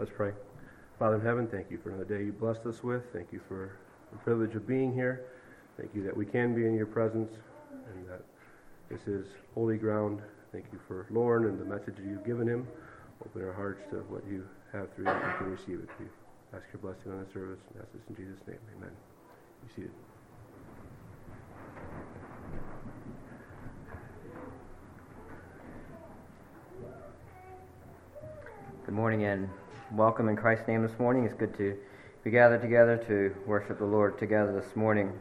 Let's pray. Father in heaven, thank you for another day you blessed us with. Thank you for the privilege of being here. Thank you that we can be in your presence and that this is holy ground. Thank you for Lauren and the message you've given him. Open our hearts to what you have through him. Can receive it. We ask your blessing on the service and ask this in Jesus' name. Amen. Be seated. Good morning and welcome in Christ's name this morning. It's good to be gathered together to worship the Lord together this morning.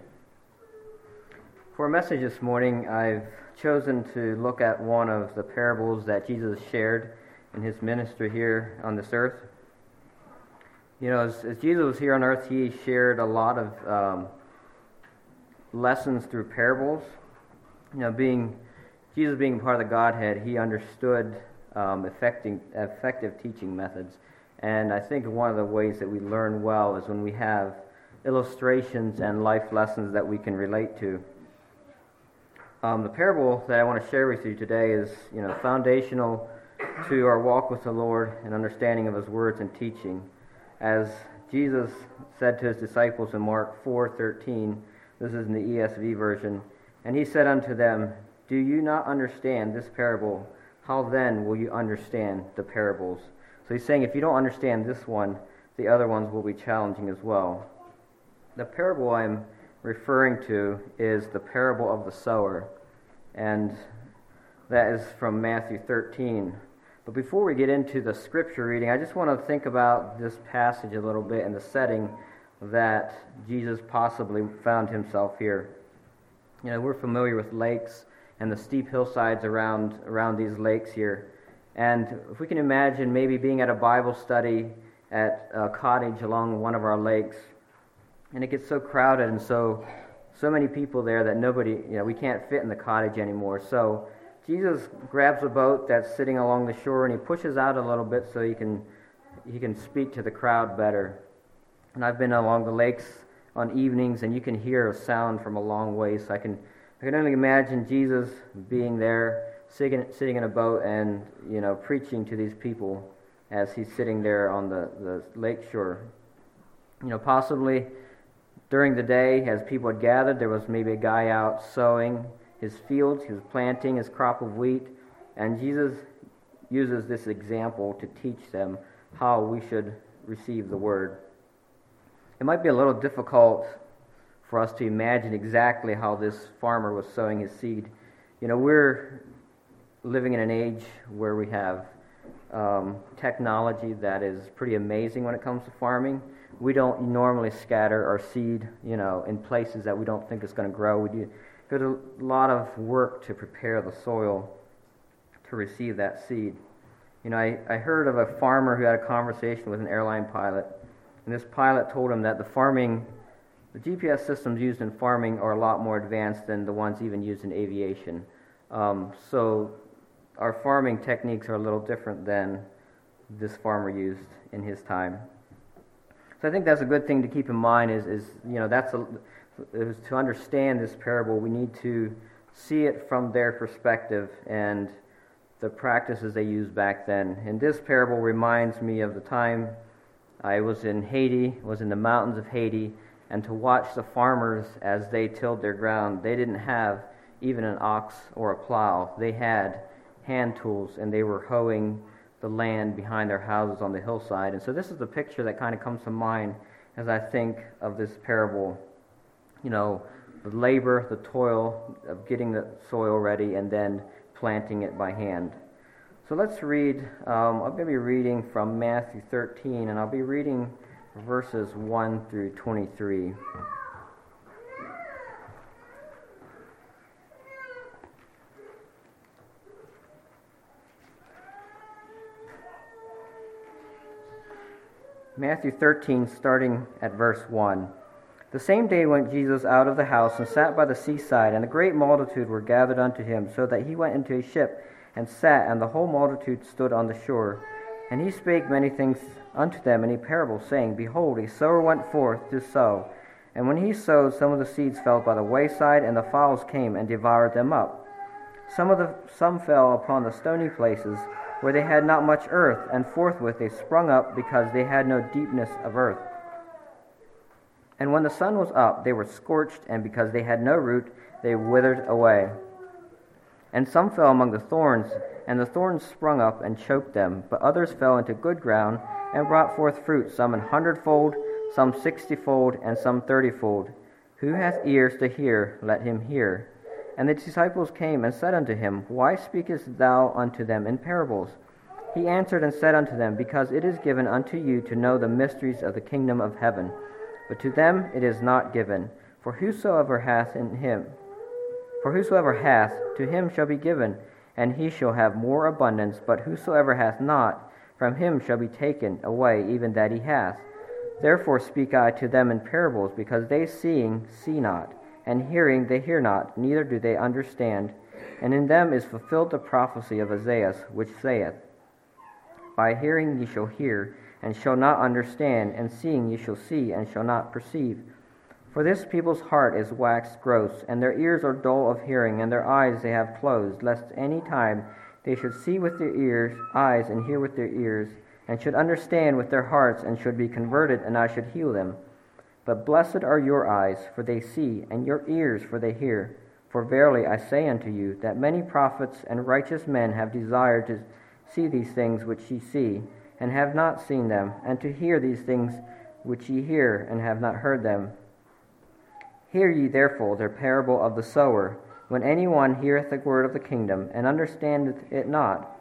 For a message this morning, I've chosen to look at one of the parables that Jesus shared in his ministry here on this earth. You know, as, as Jesus was here on earth, he shared a lot of um, lessons through parables. You know, being Jesus being part of the Godhead, he understood um, effective, effective teaching methods. And I think one of the ways that we learn well is when we have illustrations and life lessons that we can relate to. Um, the parable that I want to share with you today is, you know, foundational to our walk with the Lord and understanding of His words and teaching. As Jesus said to His disciples in Mark 4:13, this is in the ESV version, and He said unto them, Do you not understand this parable? how then will you understand the parables? So he's saying if you don't understand this one, the other ones will be challenging as well. The parable I'm referring to is the parable of the sower, and that is from Matthew 13. But before we get into the scripture reading, I just want to think about this passage a little bit and the setting that Jesus possibly found himself here. You know, we're familiar with lakes and the steep hillsides around, around these lakes here. And if we can imagine maybe being at a Bible study at a cottage along one of our lakes, and it gets so crowded and so so many people there that nobody, you know, we can't fit in the cottage anymore. So Jesus grabs a boat that's sitting along the shore and he pushes out a little bit so he can he can speak to the crowd better. And I've been along the lakes on evenings and you can hear a sound from a long way, so I can I can only imagine Jesus being there, sitting, sitting in a boat and, you know, preaching to these people as he's sitting there on the, the lake shore. You know, possibly during the day, as people had gathered, there was maybe a guy out sowing his fields, he was planting his crop of wheat, and Jesus uses this example to teach them how we should receive the word. It might be a little difficult for us to imagine exactly how this farmer was sowing his seed. You know, we're living in an age where we have um, technology that is pretty amazing when it comes to farming. We don't normally scatter our seed, you know, in places that we don't think it's going to grow. We do there's a lot of work to prepare the soil to receive that seed. You know, I, I heard of a farmer who had a conversation with an airline pilot, and this pilot told him that the farming the GPS systems used in farming are a lot more advanced than the ones even used in aviation. Um, so our farming techniques are a little different than this farmer used in his time. So I think that's a good thing to keep in mind. Is is you know that's a, is to understand this parable we need to see it from their perspective and the practices they used back then. And this parable reminds me of the time I was in Haiti, was in the mountains of Haiti and to watch the farmers as they tilled their ground. They didn't have even an ox or a plow. They had hand tools and they were hoeing the land behind their houses on the hillside. And so this is the picture that kind of comes to mind as I think of this parable. You know, the labor, the toil of getting the soil ready and then planting it by hand. So let's read, um, I'm going to be reading from Matthew 13, and I'll be reading verses 1 through 23. Matthew 13, starting at verse 1. The same day went Jesus out of the house and sat by the seaside, and a great multitude were gathered unto him, so that he went into a ship and sat, and the whole multitude stood on the shore. And he spake many things unto them in a parable, saying, Behold, a sower went forth to sow. And when he sowed, some of the seeds fell by the wayside, and the fowls came and devoured them up. Some of the some fell upon the stony places, where they had not much earth, and forthwith they sprung up because they had no deepness of earth. And when the sun was up, they were scorched, and because they had no root, they withered away. And some fell among the thorns, and the thorns sprung up and choked them. But others fell into good ground and brought forth fruit, some an hundredfold, some sixtyfold, and some thirtyfold. Who hath ears to hear, let him hear. And the disciples came and said unto him, Why speakest thou unto them in parables? He answered and said unto them, Because it is given unto you to know the mysteries of the kingdom of heaven, but to them it is not given. For whosoever hath in him, for whosoever hath, to him shall be given, and he shall have more abundance. But whosoever hath not, from him shall be taken away even that he hath. Therefore speak I to them in parables, because they seeing see not, and hearing they hear not, neither do they understand. And in them is fulfilled the prophecy of Isaiah, which saith, By hearing ye shall hear, and shall not understand, and seeing ye shall see, and shall not perceive. For this people's heart is waxed gross, and their ears are dull of hearing, and their eyes they have closed, lest any time they should see with their ears, eyes, and hear with their ears, and should understand with their hearts, and should be converted, and I should heal them. But blessed are your eyes, for they see, and your ears, for they hear. For verily I say unto you, that many prophets and righteous men have desired to see these things which ye see, and have not seen them, and to hear these things which ye hear, and have not heard them. Hear ye therefore the parable of the sower. When any one heareth the word of the kingdom, and understandeth it not,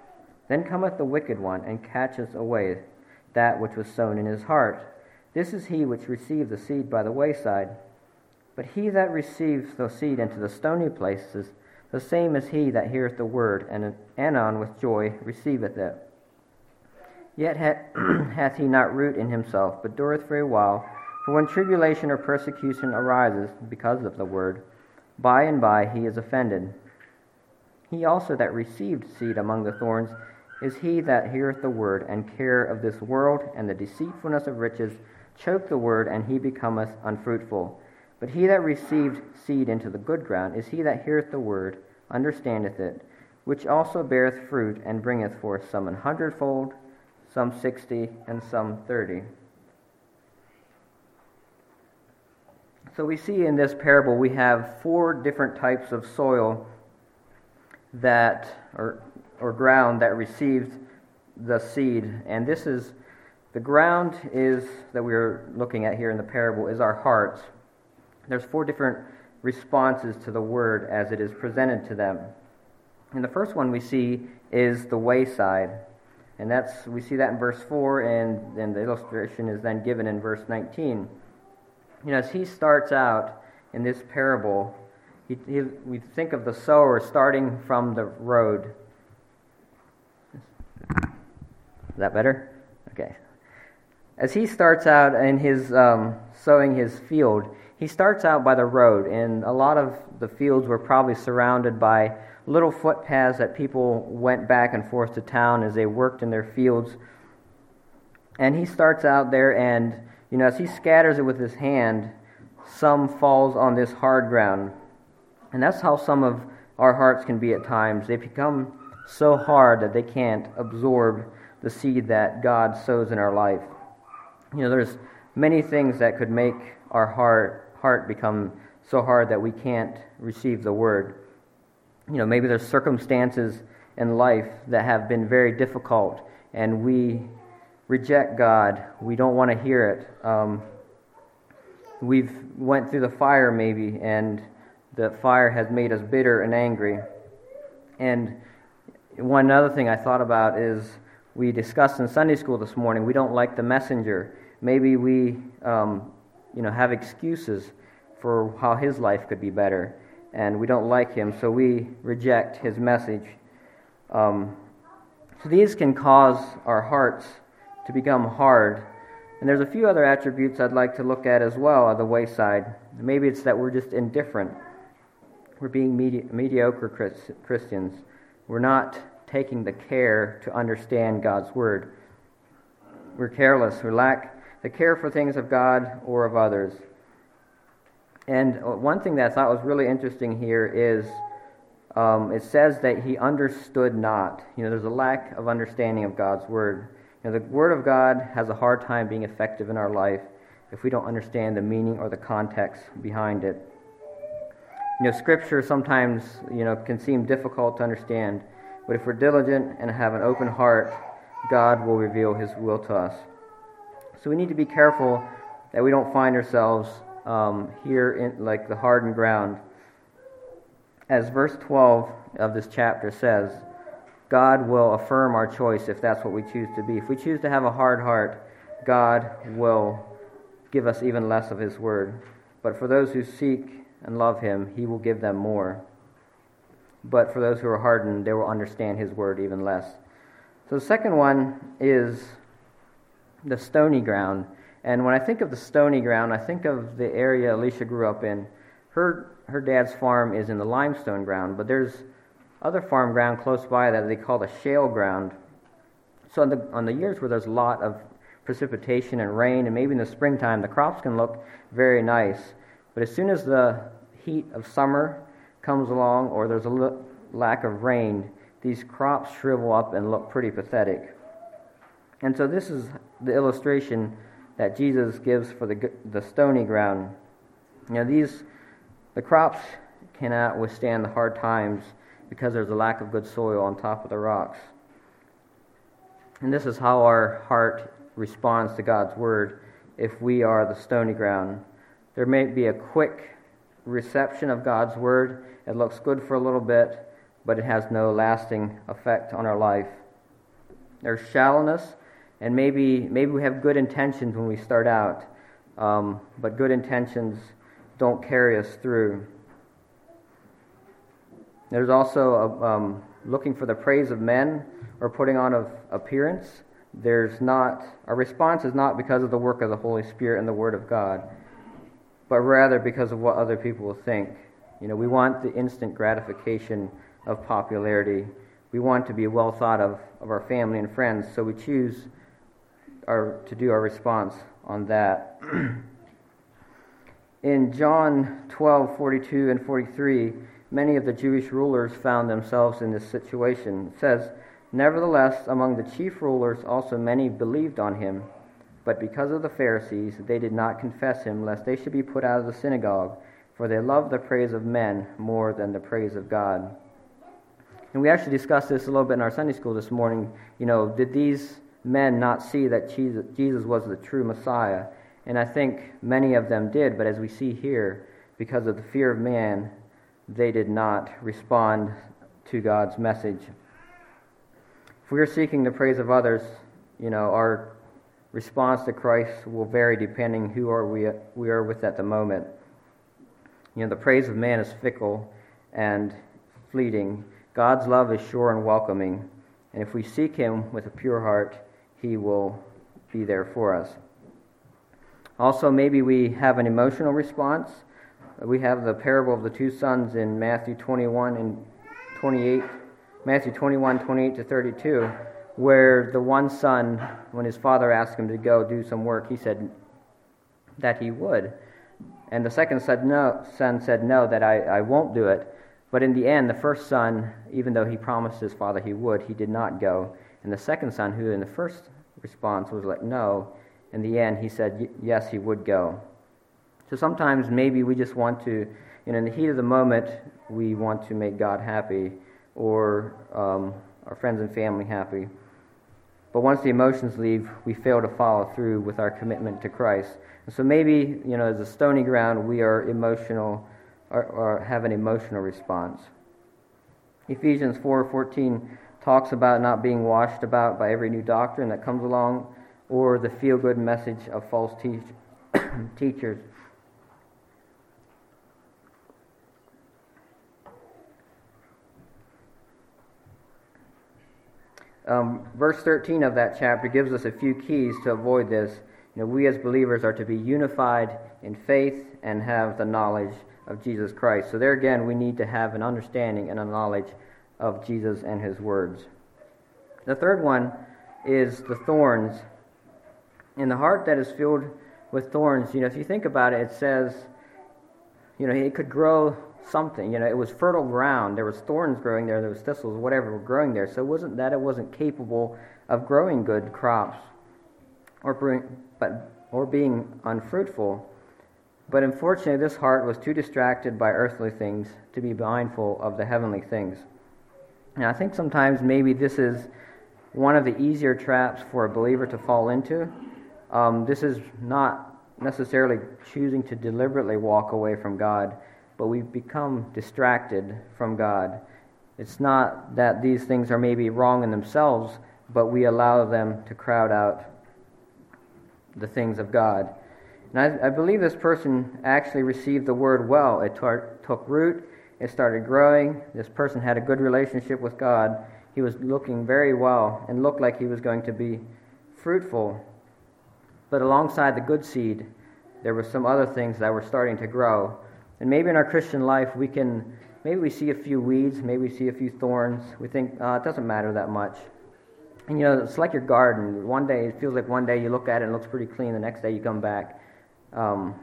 then cometh the wicked one, and catcheth away that which was sown in his heart. This is he which received the seed by the wayside. But he that receives the seed into the stony places, the same is he that heareth the word, and anon with joy receiveth it. Yet hath he not root in himself, but dureth for a while. For when tribulation or persecution arises because of the word, by and by he is offended. He also that received seed among the thorns is he that heareth the word, and care of this world and the deceitfulness of riches choke the word, and he becometh unfruitful. But he that received seed into the good ground is he that heareth the word, understandeth it, which also beareth fruit, and bringeth forth some an hundredfold, some sixty, and some thirty. So we see in this parable we have four different types of soil that or or ground that received the seed. And this is the ground is that we're looking at here in the parable is our hearts. There's four different responses to the word as it is presented to them. And the first one we see is the wayside. And that's we see that in verse 4 and then the illustration is then given in verse 19 you know, as he starts out in this parable, he, he, we think of the sower starting from the road. Is that better? Okay. As he starts out in his um, sowing his field, he starts out by the road, and a lot of the fields were probably surrounded by little footpaths that people went back and forth to town as they worked in their fields. And he starts out there, and you know, as he scatters it with his hand, some falls on this hard ground. And that's how some of our hearts can be at times. They become so hard that they can't absorb the seed that God sows in our life. You know, there's many things that could make our heart heart become so hard that we can't receive the word. You know, maybe there's circumstances in life that have been very difficult and we reject God. We don't want to hear it. Um, we've went through the fire maybe, and the fire has made us bitter and angry. And one other thing I thought about is we discussed in Sunday school this morning. We don't like the messenger. Maybe we, um, you know, have excuses for how his life could be better, and we don't like him, so we reject his message. Um, so these can cause our hearts to become hard. And there's a few other attributes I'd like to look at as well on the wayside. Maybe it's that we're just indifferent. We're being medi- mediocre Chris- Christians. We're not taking the care to understand God's Word. We're careless. We lack the care for things of God or of others. And one thing that I thought was really interesting here is um, it says that he understood not. You know, there's a lack of understanding of God's word. You know, the word of God has a hard time being effective in our life if we don't understand the meaning or the context behind it. You know, scripture sometimes, you know, can seem difficult to understand, but if we're diligent and have an open heart, God will reveal his will to us. So we need to be careful that we don't find ourselves um, here in like the hardened ground. As verse 12 of this chapter says, God will affirm our choice if that's what we choose to be. If we choose to have a hard heart, God will give us even less of His word. But for those who seek and love Him, He will give them more. But for those who are hardened, they will understand His word even less. So the second one is the stony ground. And when I think of the stony ground, I think of the area Alicia grew up in. Her, her dad's farm is in the limestone ground, but there's other farm ground close by that they call the shale ground. So on the, on the years where there's a lot of precipitation and rain, and maybe in the springtime, the crops can look very nice. But as soon as the heat of summer comes along or there's a l- lack of rain, these crops shrivel up and look pretty pathetic. And so this is the illustration that Jesus gives for the, the stony ground. You know, these, the crops cannot withstand the hard times because there's a lack of good soil on top of the rocks. And this is how our heart responds to God's word if we are the stony ground. There may be a quick reception of God's word. It looks good for a little bit, but it has no lasting effect on our life. There's shallowness and maybe, maybe we have good intentions when we start out, um, but good intentions don't carry us through. There's also a, um, looking for the praise of men or putting on of appearance. There's not our response is not because of the work of the Holy Spirit and the Word of God, but rather because of what other people will think. You know, we want the instant gratification of popularity. We want to be well thought of of our family and friends, so we choose our, to do our response on that. In John 12, 42 and 43, many of the Jewish rulers found themselves in this situation. It says, Nevertheless, among the chief rulers also many believed on him, but because of the Pharisees, they did not confess him, lest they should be put out of the synagogue, for they loved the praise of men more than the praise of God. And we actually discussed this a little bit in our Sunday school this morning. You know, did these men not see that Jesus was the true Messiah. And I think many of them did, but as we see here, because of the fear of man, they did not respond to God's message. If we are seeking the praise of others, you know, our response to Christ will vary depending who are we, we are with at the moment. You know, the praise of man is fickle and fleeting. God's love is sure and welcoming. And if we seek him with a pure heart, he will be there for us. Also, maybe we have an emotional response. We have the parable of the two sons in Matthew 21 and 28, Matthew 21, 28 to 32, where the one son, when his father asked him to go do some work, he said that he would. And the second said no, son said, No, that I, I won't do it. But in the end, the first son, even though he promised his father he would, he did not go. And the second son, who in the first response was like, no, in the end, he said, yes, he would go. So sometimes maybe we just want to, you know, in the heat of the moment, we want to make God happy or um, our friends and family happy. But once the emotions leave, we fail to follow through with our commitment to Christ. And so maybe, you know, as a stony ground, we are emotional or, or have an emotional response. Ephesians 4:14 talks about not being washed about by every new doctrine that comes along or the feel good message of false teach- teachers. Um, verse 13 of that chapter gives us a few keys to avoid this. You know, we as believers are to be unified in faith and have the knowledge of Jesus Christ. So there again, we need to have an understanding and a knowledge of Jesus and his words. The third one is the thorns. In the heart that is filled with thorns, you know, if you think about it, it says, you know, it could grow something. You know, it was fertile ground. There was thorns growing there. There was thistles, whatever were growing there. So it wasn't that it wasn't capable of growing good crops, or bring, but or being unfruitful. But unfortunately, this heart was too distracted by earthly things to be mindful of the heavenly things. And I think sometimes maybe this is one of the easier traps for a believer to fall into. Um, this is not necessarily choosing to deliberately walk away from God, but we've become distracted from God. It's not that these things are maybe wrong in themselves, but we allow them to crowd out the things of God. And I, I believe this person actually received the word well. It tar- took root, it started growing. This person had a good relationship with God. He was looking very well and looked like he was going to be fruitful. But alongside the good seed, there were some other things that were starting to grow. And maybe in our Christian life, we can, maybe we see a few weeds, maybe we see a few thorns. We think, oh, it doesn't matter that much. And you know, it's like your garden. One day, it feels like one day you look at it and it looks pretty clean. The next day you come back um,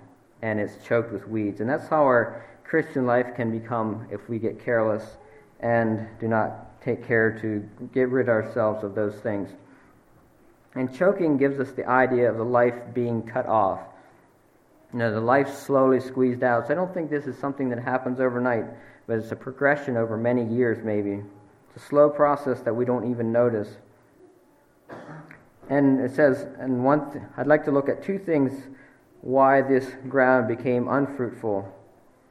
and it's choked with weeds. And that's how our Christian life can become if we get careless and do not take care to get rid ourselves of those things. And choking gives us the idea of the life being cut off. You know, the life slowly squeezed out. So I don't think this is something that happens overnight, but it's a progression over many years, maybe. It's a slow process that we don't even notice. And it says, and one, th- I'd like to look at two things why this ground became unfruitful.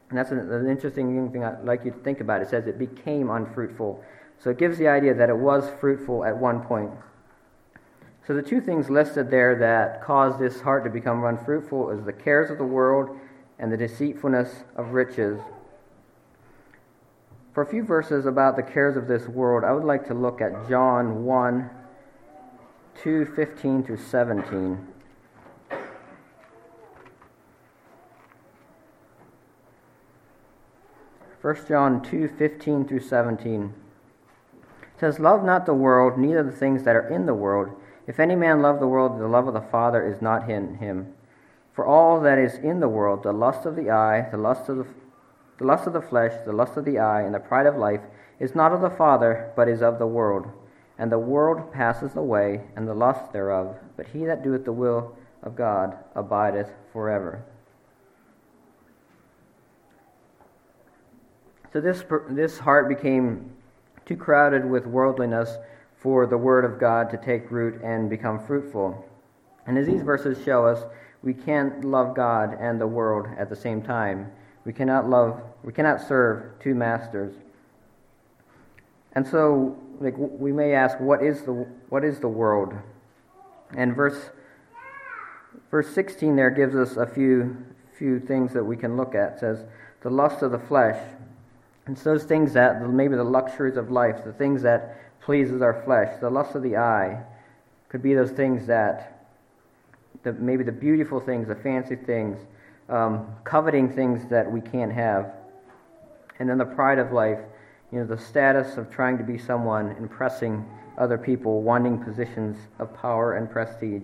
And that's an, an interesting thing I'd like you to think about. It says it became unfruitful. So it gives the idea that it was fruitful at one point. So the two things listed there that cause this heart to become unfruitful is the cares of the world and the deceitfulness of riches. For a few verses about the cares of this world, I would like to look at John 1 2 15 through 17. First John 2 15 through 17 it says, Love not the world, neither the things that are in the world. If any man love the world, the love of the Father is not in him. For all that is in the world, the lust of the eye, the lust of the, the lust of the flesh, the lust of the eye, and the pride of life, is not of the Father, but is of the world. And the world passes away, and the lust thereof, but he that doeth the will of God abideth forever. So this, this heart became too crowded with worldliness for the Word of God to take root and become fruitful. And as these verses show us, we can't love God and the world at the same time. We cannot love, we cannot serve two masters. And so, like, we may ask, what is the what is the world? And verse verse 16 there gives us a few few things that we can look at. It says, the lust of the flesh. It's those things that maybe the luxuries of life, the things that pleases our flesh. The lust of the eye could be those things that, the, maybe the beautiful things, the fancy things, um, coveting things that we can't have. And then the pride of life, you know, the status of trying to be someone, impressing other people, wanting positions of power and prestige.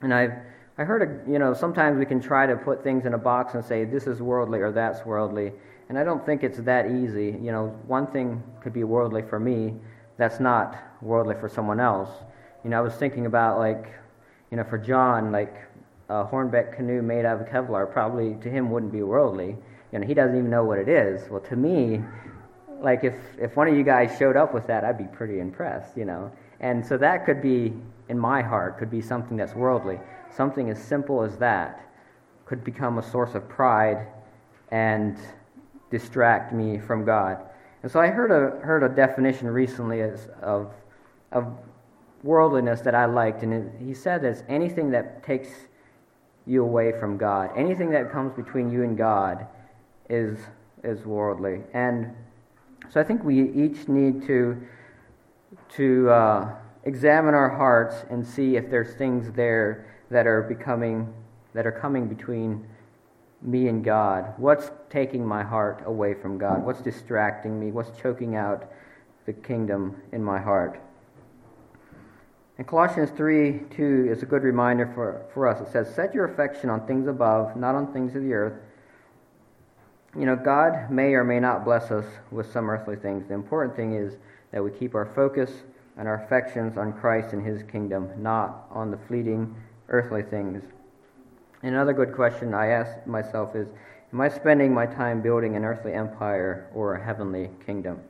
And I've I heard, a, you know, sometimes we can try to put things in a box and say this is worldly or that's worldly, and I don't think it's that easy. You know, one thing could be worldly for me, that's not worldly for someone else. You know, I was thinking about like, you know, for John, like a hornbeck canoe made out of Kevlar probably to him wouldn't be worldly. You know, he doesn't even know what it is. Well, to me, like if if one of you guys showed up with that, I'd be pretty impressed. You know, and so that could be in my heart could be something that's worldly. Something as simple as that could become a source of pride and distract me from God. And so I heard a, heard a definition recently as, of, of worldliness that I liked, and it, he said it's anything that takes you away from God. Anything that comes between you and God is, is worldly. And so I think we each need to, to uh, examine our hearts and see if there's things there that are becoming, that are coming between me and God? What's taking my heart away from God? What's distracting me? What's choking out the kingdom in my heart? And Colossians 3 2 is a good reminder for, for us. It says, Set your affection on things above, not on things of the earth. you know, God may or may not bless us with some earthly things. The important thing is that we keep our focus and our affections on Christ and His kingdom, not on the fleeting earthly things. Another good question I ask myself is Am I spending my time building an earthly empire or a heavenly kingdom?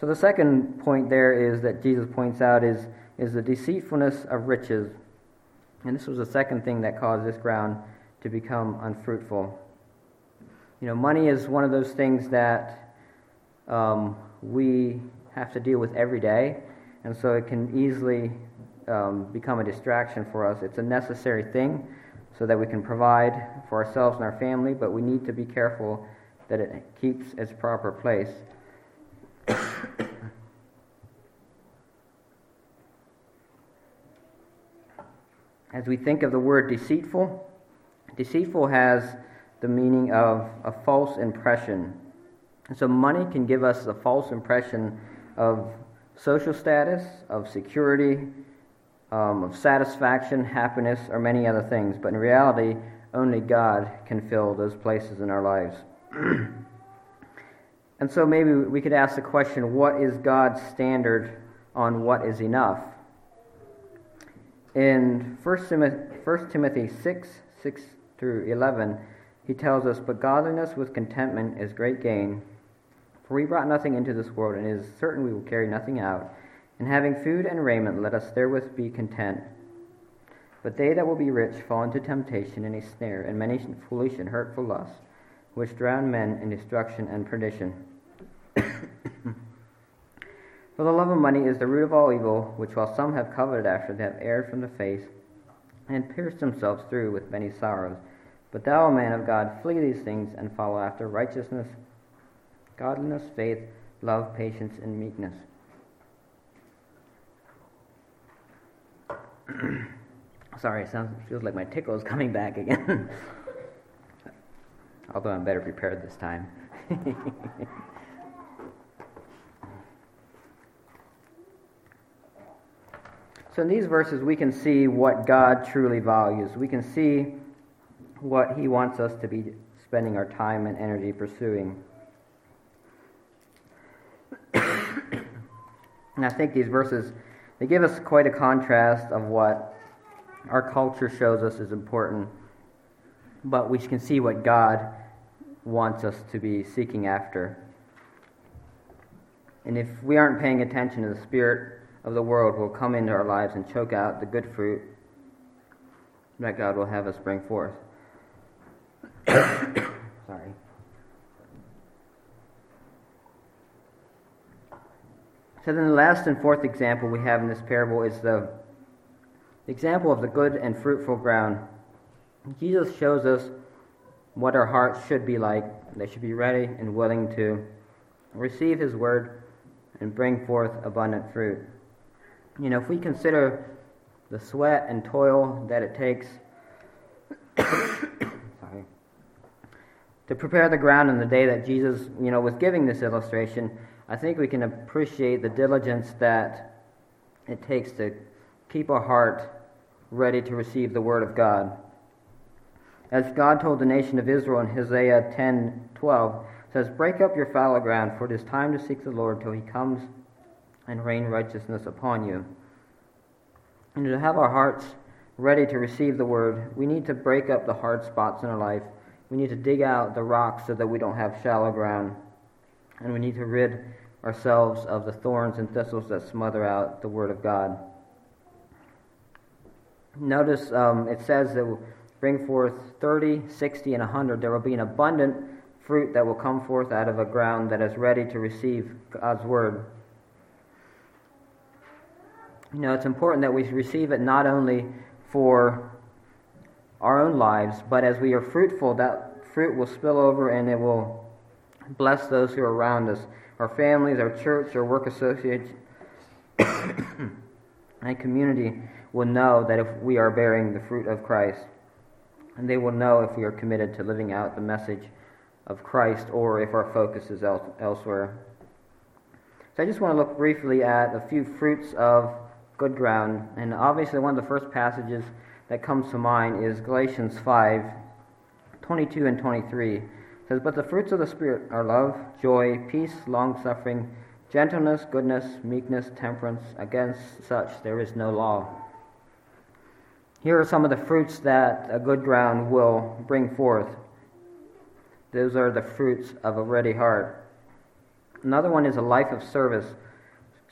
So the second point there is that Jesus points out is, is the deceitfulness of riches. And this was the second thing that caused this ground to become unfruitful. You know, money is one of those things that um, we have to deal with every day, and so it can easily um, become a distraction for us. It's a necessary thing so that we can provide for ourselves and our family, but we need to be careful that it keeps its proper place. As we think of the word deceitful, deceitful has the meaning of a false impression. And so money can give us a false impression of social status, of security, um, of satisfaction, happiness, or many other things. But in reality, only God can fill those places in our lives. and so maybe we could ask the question what is God's standard on what is enough? In 1 Timothy, 1 Timothy 6 6 through 11, he tells us, But godliness with contentment is great gain. For we brought nothing into this world, and it is certain we will carry nothing out. And having food and raiment, let us therewith be content. But they that will be rich fall into temptation and a snare, and many foolish and hurtful lusts, which drown men in destruction and perdition. For the love of money is the root of all evil, which while some have coveted after, they have erred from the faith, and pierced themselves through with many sorrows. But thou, O man of God, flee these things and follow after righteousness, godliness, faith, love, patience, and meekness. Sorry, it sounds feels like my tickle is coming back again. Although I'm better prepared this time. so in these verses we can see what God truly values. We can see what He wants us to be spending our time and energy pursuing. and I think these verses they give us quite a contrast of what our culture shows us is important, but we can see what God wants us to be seeking after. And if we aren't paying attention to the spirit of the world will come into our lives and choke out the good fruit that God will have us bring forth. Sorry. So then the last and fourth example we have in this parable is the example of the good and fruitful ground. Jesus shows us what our hearts should be like. They should be ready and willing to receive his word and bring forth abundant fruit. You know, if we consider the sweat and toil that it takes sorry, to prepare the ground in the day that Jesus, you know, was giving this illustration, I think we can appreciate the diligence that it takes to keep our heart ready to receive the Word of God. As God told the nation of Israel in Hosea 10:12, says, "Break up your fallow ground, for it is time to seek the Lord till He comes and rain righteousness upon you." And to have our hearts ready to receive the Word, we need to break up the hard spots in our life. We need to dig out the rocks so that we don't have shallow ground and we need to rid ourselves of the thorns and thistles that smother out the Word of God. Notice um, it says that we'll bring forth 30, 60, and 100. There will be an abundant fruit that will come forth out of a ground that is ready to receive God's Word. You know, it's important that we receive it not only for our own lives, but as we are fruitful, that fruit will spill over and it will Bless those who are around us, our families, our church, our work associates, and community will know that if we are bearing the fruit of Christ, and they will know if we are committed to living out the message of Christ or if our focus is el- elsewhere. So I just want to look briefly at a few fruits of good ground. And obviously, one of the first passages that comes to mind is Galatians 5 22 and 23 says, But the fruits of the Spirit are love, joy, peace, long suffering, gentleness, goodness, meekness, temperance. Against such there is no law. Here are some of the fruits that a good ground will bring forth. Those are the fruits of a ready heart. Another one is a life of service.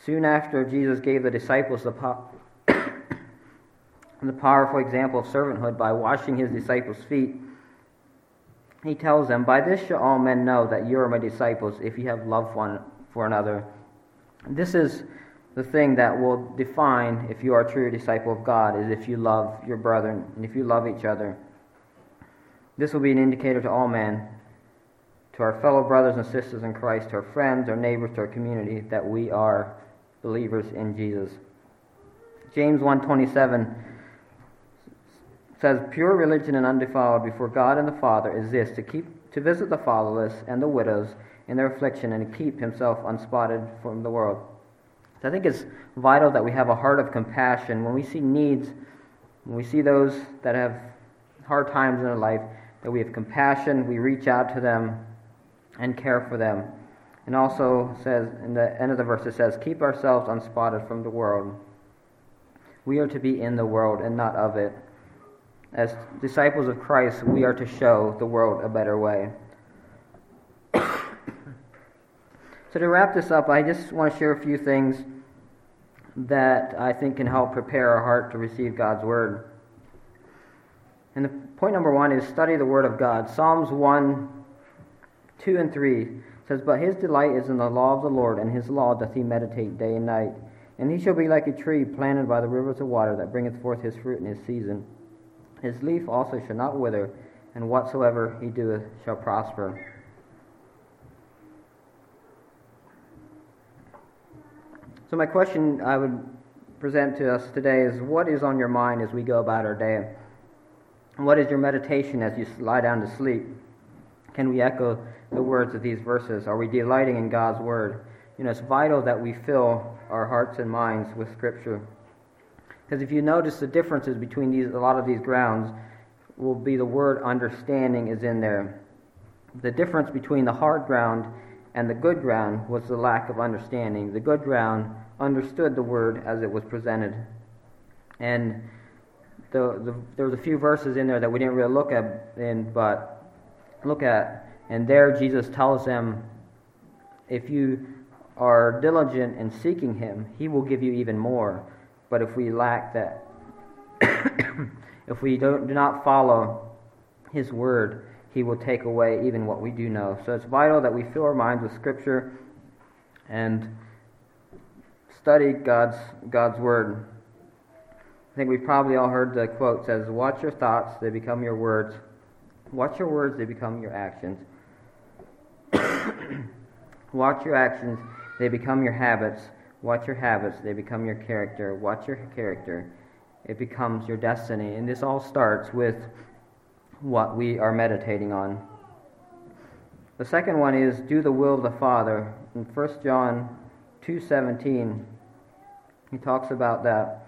Soon after Jesus gave the disciples the, po- the powerful example of servanthood by washing his disciples' feet, he tells them, By this shall all men know that you are my disciples if you have love one for another. This is the thing that will define if you are a true disciple of God, is if you love your brethren and if you love each other. This will be an indicator to all men, to our fellow brothers and sisters in Christ, to our friends, our neighbors, to our community, that we are believers in Jesus. James 127 says, Pure religion and undefiled before God and the Father is this to keep to visit the fatherless and the widows in their affliction and to keep himself unspotted from the world. So I think it's vital that we have a heart of compassion when we see needs, when we see those that have hard times in their life, that we have compassion, we reach out to them and care for them. And also says in the end of the verse it says, Keep ourselves unspotted from the world. We are to be in the world and not of it. As disciples of Christ, we are to show the world a better way. so, to wrap this up, I just want to share a few things that I think can help prepare our heart to receive God's Word. And the point number one is study the Word of God. Psalms 1, 2, and 3 says, But his delight is in the law of the Lord, and his law doth he meditate day and night. And he shall be like a tree planted by the rivers of water that bringeth forth his fruit in his season. His leaf also shall not wither, and whatsoever he doeth shall prosper. So, my question I would present to us today is what is on your mind as we go about our day? What is your meditation as you lie down to sleep? Can we echo the words of these verses? Are we delighting in God's Word? You know, it's vital that we fill our hearts and minds with Scripture. Because if you notice the differences between these, a lot of these grounds, will be the word understanding is in there. The difference between the hard ground and the good ground was the lack of understanding. The good ground understood the word as it was presented. And the, the, there was a few verses in there that we didn't really look at, in, but look at. And there Jesus tells them, if you are diligent in seeking him, he will give you even more. But if we lack that, if we don't, do not follow His word, He will take away even what we do know. So it's vital that we fill our minds with Scripture and study God's God's word. I think we've probably all heard the quote says, "Watch your thoughts; they become your words. Watch your words; they become your actions. Watch your actions; they become your habits." Watch your habits, they become your character. Watch your character, it becomes your destiny. And this all starts with what we are meditating on. The second one is do the will of the Father. In 1 John 2:17, he talks about that.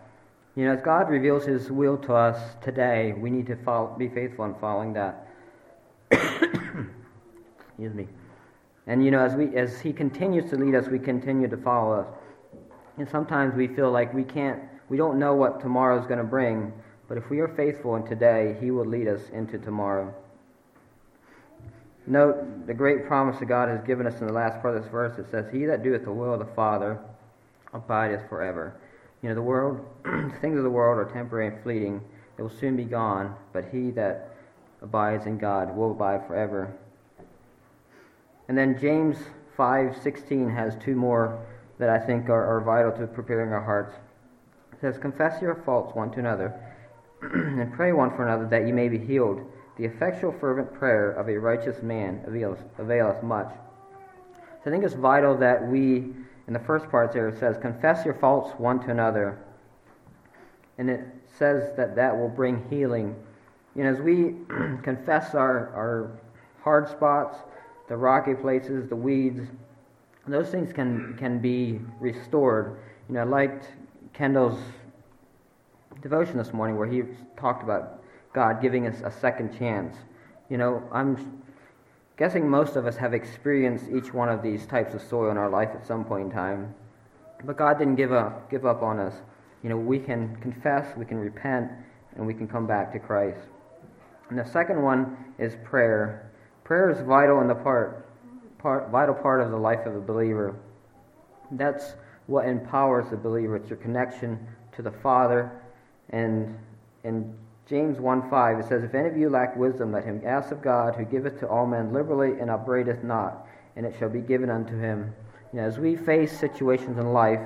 You know, as God reveals his will to us today, we need to follow, be faithful in following that. Excuse me. And you know, as we as he continues to lead us, we continue to follow us. And sometimes we feel like we can't, we don't know what tomorrow is going to bring. But if we are faithful in today, He will lead us into tomorrow. Note the great promise that God has given us in the last part of this verse. It says, He that doeth the will of the Father abideth forever. You know, the world, things of the world are temporary and fleeting. They will soon be gone, but he that abides in God will abide forever. And then James 5:16 has two more that I think are, are vital to preparing our hearts. It says, Confess your faults one to another, and pray one for another that you may be healed. The effectual, fervent prayer of a righteous man availeth much. So I think it's vital that we, in the first part there, it says, Confess your faults one to another. And it says that that will bring healing. You know, as we confess our, our hard spots, the rocky places, the weeds, those things can, can be restored. You know, I liked Kendall's devotion this morning where he talked about God giving us a second chance. You know, I'm guessing most of us have experienced each one of these types of soil in our life at some point in time. But God didn't give up, give up on us. You know, we can confess, we can repent, and we can come back to Christ. And the second one is prayer. Prayer is vital in the part, part vital part of the life of a believer. That's what empowers the believer. It's your connection to the Father. And in James 1 5, it says, If any of you lack wisdom, let him ask of God, who giveth to all men liberally and upbraideth not, and it shall be given unto him. You know, as we face situations in life,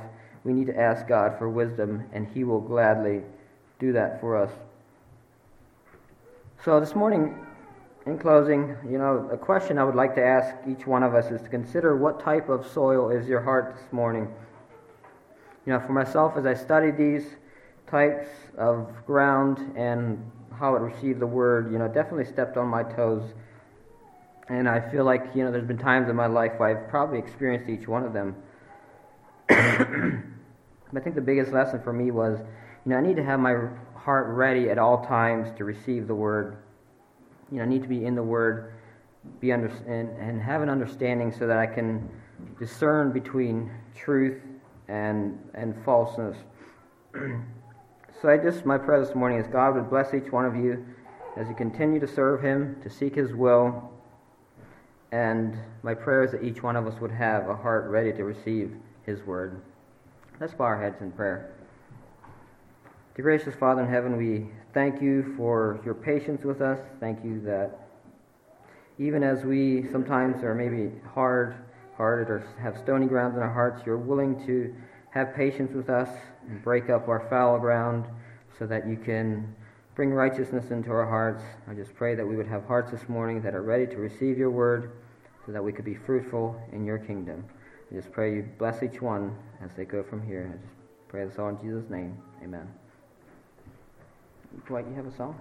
we need to ask God for wisdom, and He will gladly do that for us. So, this morning, in closing, you know, a question I would like to ask each one of us is to consider what type of soil is your heart this morning. You know, for myself, as I studied these types of ground and how it received the word, you know, definitely stepped on my toes. And I feel like, you know, there's been times in my life where I've probably experienced each one of them. I think the biggest lesson for me was, you know, I need to have my heart ready at all times to receive the word. You know, need to be in the word, be under, and, and have an understanding so that I can discern between truth and and falseness. so I just my prayer this morning is God would bless each one of you as you continue to serve Him, to seek His will, and my prayer is that each one of us would have a heart ready to receive His word. Let's bow our heads in prayer. Dear gracious Father in heaven, we thank you for your patience with us. Thank you that even as we sometimes are maybe hard hearted or have stony ground in our hearts, you're willing to have patience with us and break up our fallow ground so that you can bring righteousness into our hearts. I just pray that we would have hearts this morning that are ready to receive your word so that we could be fruitful in your kingdom. I just pray you bless each one as they go from here. I just pray this all in Jesus' name. Amen. Dwight, you have a song?